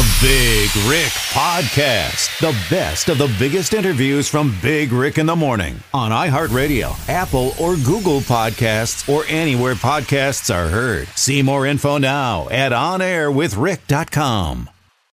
The Big Rick Podcast. The best of the biggest interviews from Big Rick in the Morning on iHeartRadio, Apple, or Google Podcasts, or anywhere podcasts are heard. See more info now at onairwithrick.com.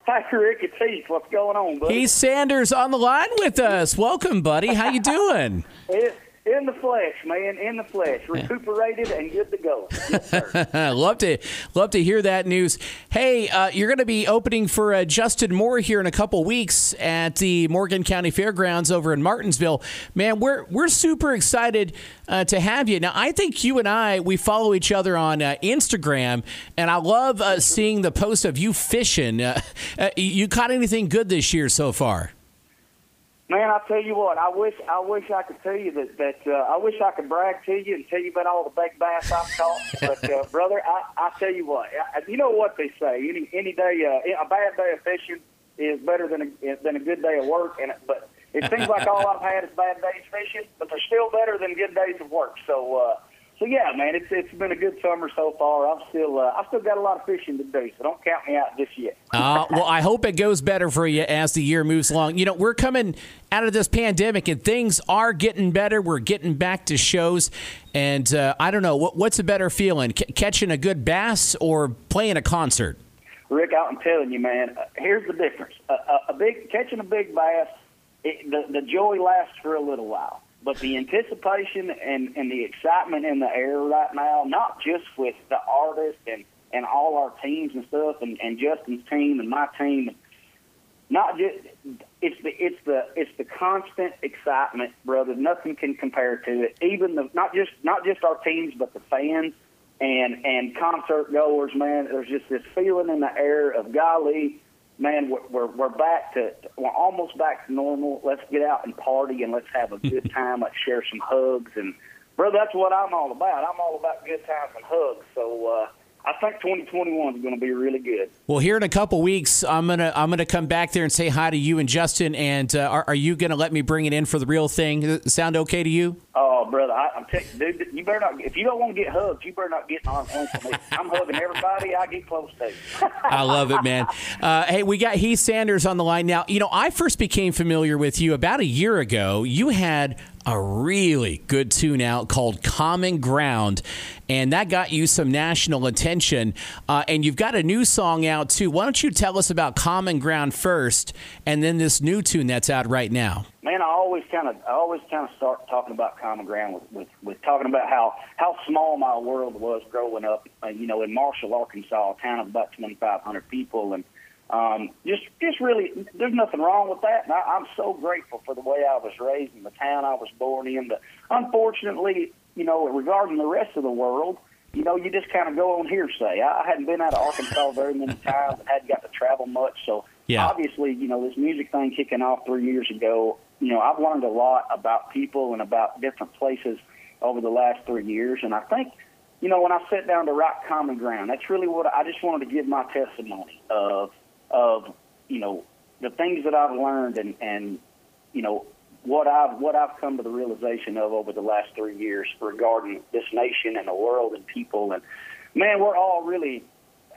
Hi, Rick. It's Heath. What's going on, buddy? Heath Sanders on the line with us. Welcome, buddy. How you doing? It, in the flesh, man, in the flesh, recuperated and good to go. Yes, love to love to hear that news. Hey, uh, you're going to be opening for uh, Justin Moore here in a couple weeks at the Morgan County Fairgrounds over in Martinsville. Man, we're we're super excited uh, to have you. Now, I think you and I we follow each other on uh, Instagram, and I love uh, seeing the post of you fishing. Uh, you caught anything good this year so far? Man, I tell you what, I wish I wish I could tell you that that uh, I wish I could brag to you and tell you about all the big bass I've caught. but uh, brother, I, I tell you what, I, you know what they say: any any day, uh, a bad day of fishing is better than a than a good day of work. And but it seems like all I've had is bad days fishing, but they're still better than good days of work. So. uh so yeah, man, it's it's been a good summer so far. I'm still uh, I still got a lot of fishing to do, so don't count me out just yet. uh, well, I hope it goes better for you as the year moves along. You know, we're coming out of this pandemic, and things are getting better. We're getting back to shows, and uh, I don't know what, what's a better feeling: C- catching a good bass or playing a concert. Rick, I'm telling you, man. Uh, here's the difference: a, a, a big catching a big bass, it, the the joy lasts for a little while but the anticipation and, and the excitement in the air right now, not just with the artists and, and all our teams and stuff, and, and Justin's team and my team, not just it's the it's the it's the constant excitement, brother. Nothing can compare to it. Even the not just not just our teams, but the fans and and concert goers. Man, there's just this feeling in the air of golly man, we're, we're, we're back to, we're almost back to normal. Let's get out and party and let's have a good time. Let's share some hugs. And, brother, that's what I'm all about. I'm all about good times and hugs. So, uh, I think 2021 is going to be really good. Well, here in a couple weeks, I'm gonna I'm gonna come back there and say hi to you and Justin. And uh, are, are you gonna let me bring it in for the real thing? Sound okay to you? Oh, brother, I, I'm telling you, dude, you better not. If you don't want to get hugged, you better not get on me. I'm hugging everybody I get close to. I love it, man. Uh, hey, we got Heath Sanders on the line now. You know, I first became familiar with you about a year ago. You had a really good tune out called Common Ground, and that got you some national attention. Uh, and you've got a new song out too. Why don't you tell us about Common Ground first, and then this new tune that's out right now? Man, I always kind of, I always kind of start talking about Common Ground with, with, with talking about how how small my world was growing up. Uh, you know, in Marshall, Arkansas, a town of about 2,500 people, and um, just, just really, there's nothing wrong with that. And I, I'm so grateful for the way I was raised in the town I was born in. But unfortunately, you know, regarding the rest of the world, you know, you just kind of go on hearsay. I, I hadn't been out of Arkansas very many times. I hadn't got to travel much. So yeah. obviously, you know, this music thing kicking off three years ago, you know, I've learned a lot about people and about different places over the last three years. And I think, you know, when I sat down to write Common Ground, that's really what I just wanted to give my testimony of of you know the things that I've learned and and you know what I've what I've come to the realization of over the last three years regarding this nation and the world and people and man, we're all really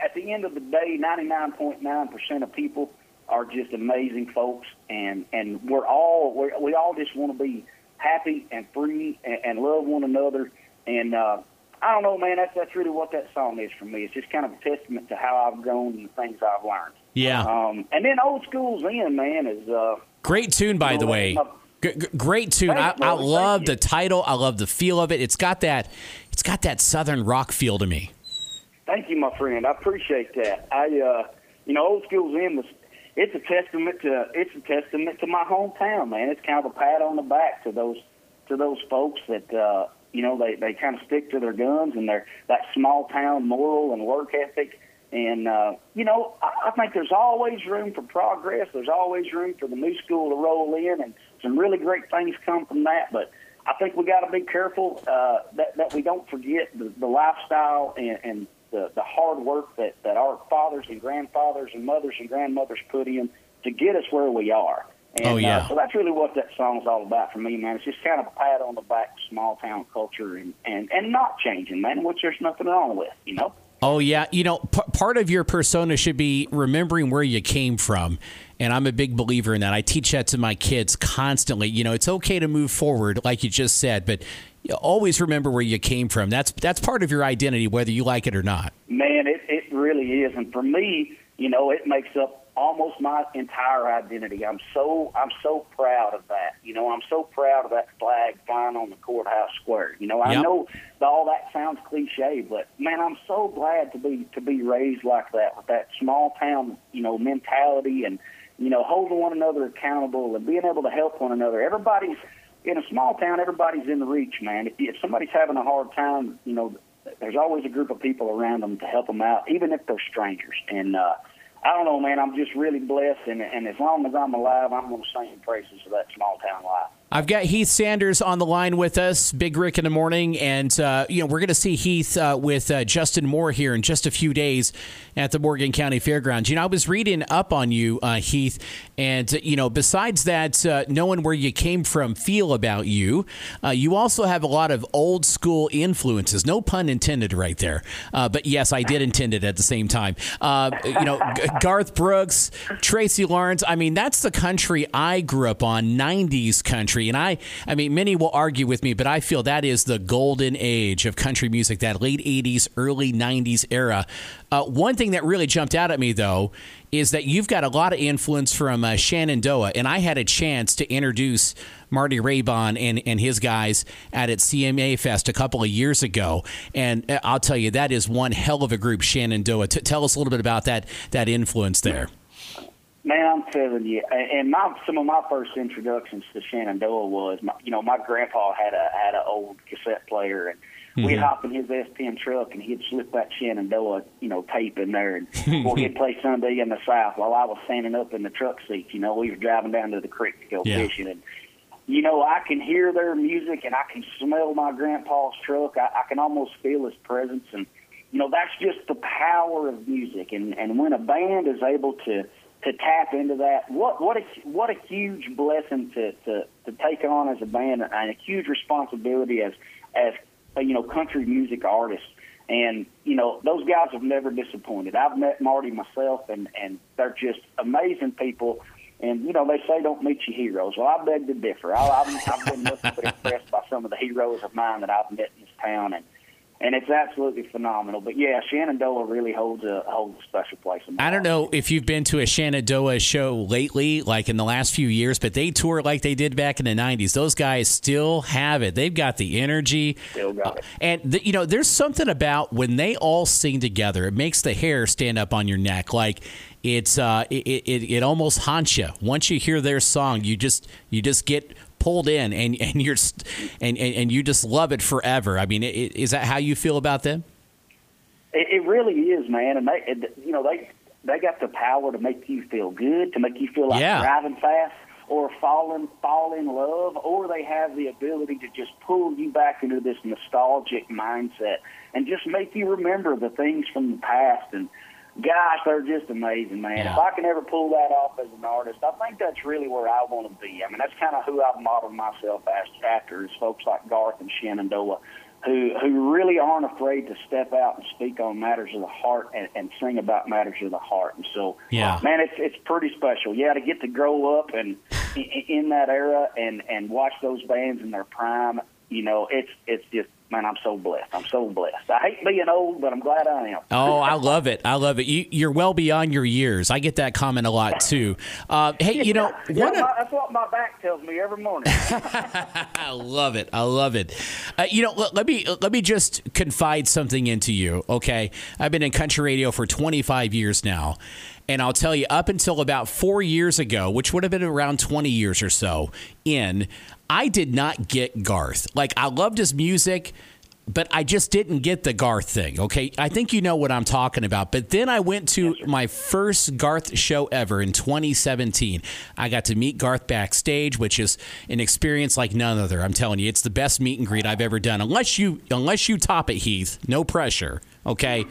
at the end of the day, ninety nine point nine percent of people are just amazing folks, and and we're all we're, we all just want to be happy and free and, and love one another and. uh I don't know, man. That's that's really what that song is for me. It's just kind of a testament to how I've grown and the things I've learned. Yeah. Um, and then old school's in man is uh, great tune by the way. G- great tune. I, I love the title. I love the feel of it. It's got that. It's got that southern rock feel to me. Thank you, my friend. I appreciate that. I, uh, you know, old school's in was. It's a testament to. It's a testament to my hometown, man. It's kind of a pat on the back to those to those folks that uh, you know they they kind of stick to their guns and their that small town moral and work ethic and, uh, you know, I, I think there's always room for progress. There's always room for the new school to roll in, and some really great things come from that. But I think we got to be careful uh, that, that we don't forget the, the lifestyle and, and the, the hard work that, that our fathers and grandfathers and mothers and grandmothers put in to get us where we are. And, oh, yeah. Uh, so that's really what that song's all about for me, man. It's just kind of a pat on the back, small town culture, and, and, and not changing, man, which there's nothing wrong with, you know? Oh yeah, you know, p- part of your persona should be remembering where you came from, and I'm a big believer in that. I teach that to my kids constantly. You know, it's okay to move forward, like you just said, but you always remember where you came from. That's that's part of your identity, whether you like it or not. Man, it it really is, and for me, you know, it makes up almost my entire identity. I'm so I'm so proud of that. You know, I'm so proud of that flag flying on the courthouse square. You know, I Yep. know all cliche, but man, I'm so glad to be to be raised like that with that small town, you know, mentality and you know, holding one another accountable and being able to help one another. Everybody's in a small town, everybody's in the reach, man. If, if somebody's having a hard time, you know, there's always a group of people around them to help them out, even if they're strangers. And uh, I don't know, man. I'm just really blessed, and, and as long as I'm alive, I'm going to sing praises of that small town life. I've got Heath Sanders on the line with us, Big Rick in the morning, and uh, you know we're going to see Heath uh, with uh, Justin Moore here in just a few days at the Morgan County Fairgrounds. You know, I was reading up on you, uh, Heath, and you know, besides that, uh, knowing where you came from, feel about you, uh, you also have a lot of old school influences. No pun intended, right there. But yes, I did intend it at the same time. You know, Garth Brooks, Tracy Lawrence. I mean, that's the country I grew up on, '90s country. And I, I mean, many will argue with me, but I feel that is the golden age of country music, that late 80s, early 90s era. Uh, one thing that really jumped out at me, though, is that you've got a lot of influence from uh, Shenandoah. And I had a chance to introduce Marty Raybon and, and his guys at its CMA Fest a couple of years ago. And uh, I'll tell you, that is one hell of a group, Shenandoah. T- tell us a little bit about that, that influence there. Man, I'm telling you, and my some of my first introductions to Shenandoah was, my, you know, my grandpa had a had an old cassette player, and we'd mm-hmm. hop in his S10 truck, and he'd slip that Shenandoah, you know, tape in there, and or he'd play Sunday in the South while I was standing up in the truck seat. You know, we were driving down to the creek to go Yeah. fishing, and you know, I can hear their music, and I can smell my grandpa's truck. I, I can almost feel his presence, and you know, that's just the power of music, and and when a band is able to to tap into that. What what a what a huge blessing to to, to take on as a band, and a huge responsibility as as you know country music artists. And you know those guys have never disappointed. I've met Marty myself, and and they're just amazing people. And you know they say don't meet your heroes. Well, I beg to differ. I, I've, I've been nothing but impressed by some of the heroes of mine that I've met in this town, and and it's absolutely phenomenal. But yeah, Shenandoah really holds a holds a special place in my I don't know if you've been to a Shenandoah show lately, like in the last few years, but they tour like they did back in the 90s. Those guys still have it. They've got the energy. Still got it. And, the, you know, there's something about when they all sing together, it makes the hair stand up on your neck. Like, it's uh, it, it, it almost haunts you. Once you hear their song, you just you just get pulled in and, and you're st- and, and, and you just love it forever. I mean, i- i- is that how you feel about them? It, it really is, man. And they, it, you know, they they got the power to make you feel good, to make you feel like Yeah. driving fast, or falling fall in love, or they have the ability to just pull you back into this nostalgic mindset and just make you remember the things from the past. And gosh, they're just amazing, man. Yeah. If I can ever pull that off as an artist, I think that's really where I want to be. I mean, that's kind of who I've modeled myself as, after is folks like Garth and Shenandoah who who really aren't afraid to step out and speak on matters of the heart and, and sing about matters of the heart. And so, Yeah. man, it's it's pretty special. Yeah, to get to grow up and in, in that era and and watch those bands in their prime. You know, it's it's just man, I'm so blessed. I'm so blessed. I hate being old, but I'm glad I am. Oh, I love it. I love it. You, you're well beyond your years. I get that comment a lot too. Uh, hey, you know, Yeah, of, that's what my back tells me every morning. I love it. I love it. Uh, you know, let, let me let me just confide something into you. Okay, I've been in country radio for 25 years now, and I'll tell you, up until about four years ago, which would have been around 20 years or so in, I did not get Garth. Like I loved his music. But I just didn't get the Garth thing. Okay, I think you know what I'm talking about. But then I went to my first Garth show ever in 2017. I got to meet Garth backstage, which is an experience like none other. I'm telling you, it's the best meet and greet I've ever done. Unless you, unless you top it, Heath. No pressure. Okay,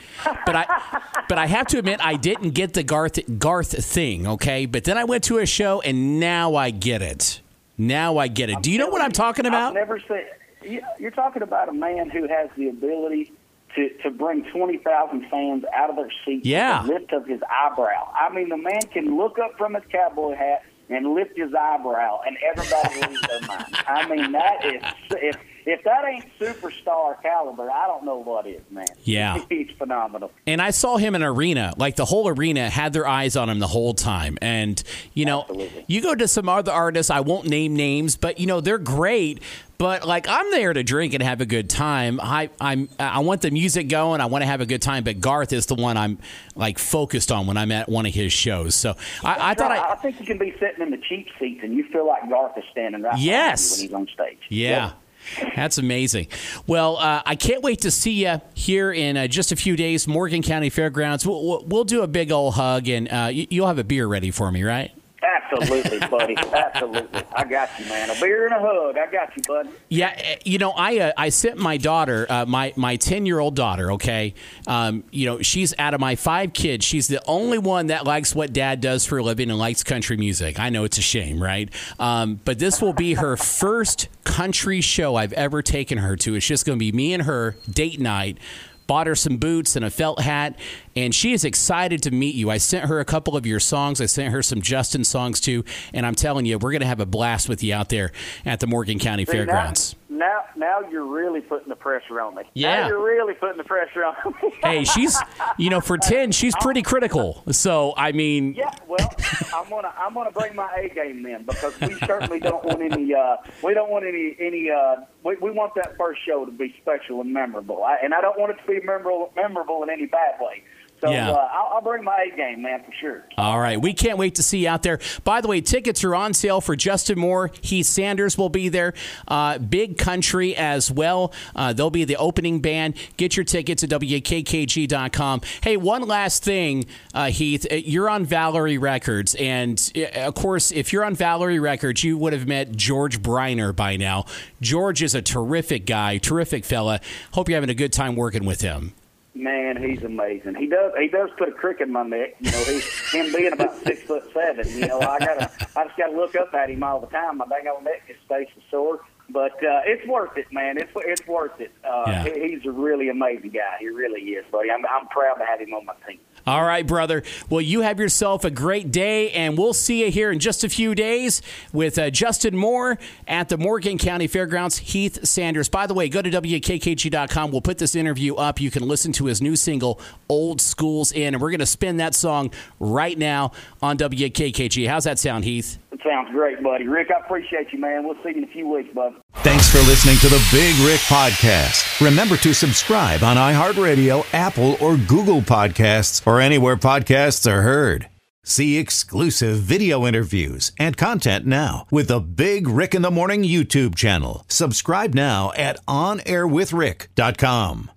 but I, but I have to admit I didn't get the Garth Garth thing. Okay, but then I went to a show and now I get it. Now I get it. Do you know what I'm talking I've about? never seen. you- You're talking about a man who has the ability to, to bring 20,000 fans out of their seats Yeah. with the lift of his eyebrow. I mean, the man can look up from his cowboy hat and lift his eyebrow, and everybody loses their mind. I mean, that is if if that ain't superstar caliber, I don't know what is, man. Yeah. he's phenomenal. And I saw him in arena. Like the whole arena had their eyes on him the whole time. And you know, Absolutely. you go to some other artists. I won't name names, but you know they're great. But like I'm there to drink and have a good time. I I'm I want the music going. I want to have a good time. But Garth is the one I'm like focused on when I'm at one of his shows. So I, I thought I, I think you can be sitting in the cheap seats and you feel like Garth is standing right Yes. you when he's on stage. Yeah. That's amazing. Well, uh, I can't wait to see you here in uh, just a few days, Morgan County Fairgrounds. We'll, we'll, do a big old hug, and uh, you'll have a beer ready for me, right? Absolutely, buddy. Absolutely. I got you, man. A beer and a hug. I got you, buddy. Yeah, eh, you know, I uh, I sent my daughter, uh, my my ten year old daughter. Okay, um, you know, she's out of my five kids, she's the only one that likes what Dad does for a living and likes country music. I know it's a shame, right? Um, but this will be her first country show I've ever taken her to. It's just going to be me and her date night. Bought her some boots and a felt hat, and she is excited to meet you. I sent her a couple of your songs. I sent her some Justin songs too, and I'm telling you, we're going to have a blast with you out there at the Morgan County Fairgrounds. Now, now, you're really putting the pressure on me. Yeah. Now you're really putting the pressure on me. hey, she's you know for ten, she's pretty critical. So I mean, Yeah, well, I'm gonna I'm gonna bring my A game then because we certainly don't want any uh, we don't want any any uh, we, we want that first show to be special and memorable, I, and I don't want it to be memorable memorable in any bad way. So Yeah. uh, I'll, I'll bring my A game, man, for sure. all right, we can't wait to see you out there. By the way, tickets are on sale for Justin Moore. Heath Sanders will be there. Uh, Big Country as well. Uh, they'll be the opening band. Get your tickets at wkkg.com. Hey, one last thing, uh, Heath. Uh, You're on Valory Records, and uh, of course, if you're on Valory Records, you would have met George Briner by now. George is a terrific guy, terrific fella. Hope you're having a good time working with him. Man, he's amazing. He does he does put a crick in my neck. You know, he him being about six foot seven. You know, I gotta I just gotta look up at him all the time. My dang old neck just stays sore. But uh, it's worth it, man. It's it's worth it. Uh, Yeah. he's a really amazing guy. He really is, buddy. I'm I'm proud to have him on my team. All right, brother. Well, you have yourself a great day, and we'll see you here in just a few days with uh, Justin Moore at the Morgan County Fairgrounds. Heath Sanders. By the way, go to WKKG.com. We'll put this interview up. You can listen to his new single, Old School's In, and we're going to spin that song right now on WKKG. How's that sound, Heath? Sounds great, buddy. Rick, I appreciate you, man. We'll see you in a few weeks, bud. Thanks for listening to the Big Rick Podcast. Remember to subscribe on iHeartRadio, Apple, or Google Podcasts, or anywhere podcasts are heard. See exclusive video interviews and content now with the Big Rick in the Morning YouTube channel. Subscribe now at OnAirWithRick.com.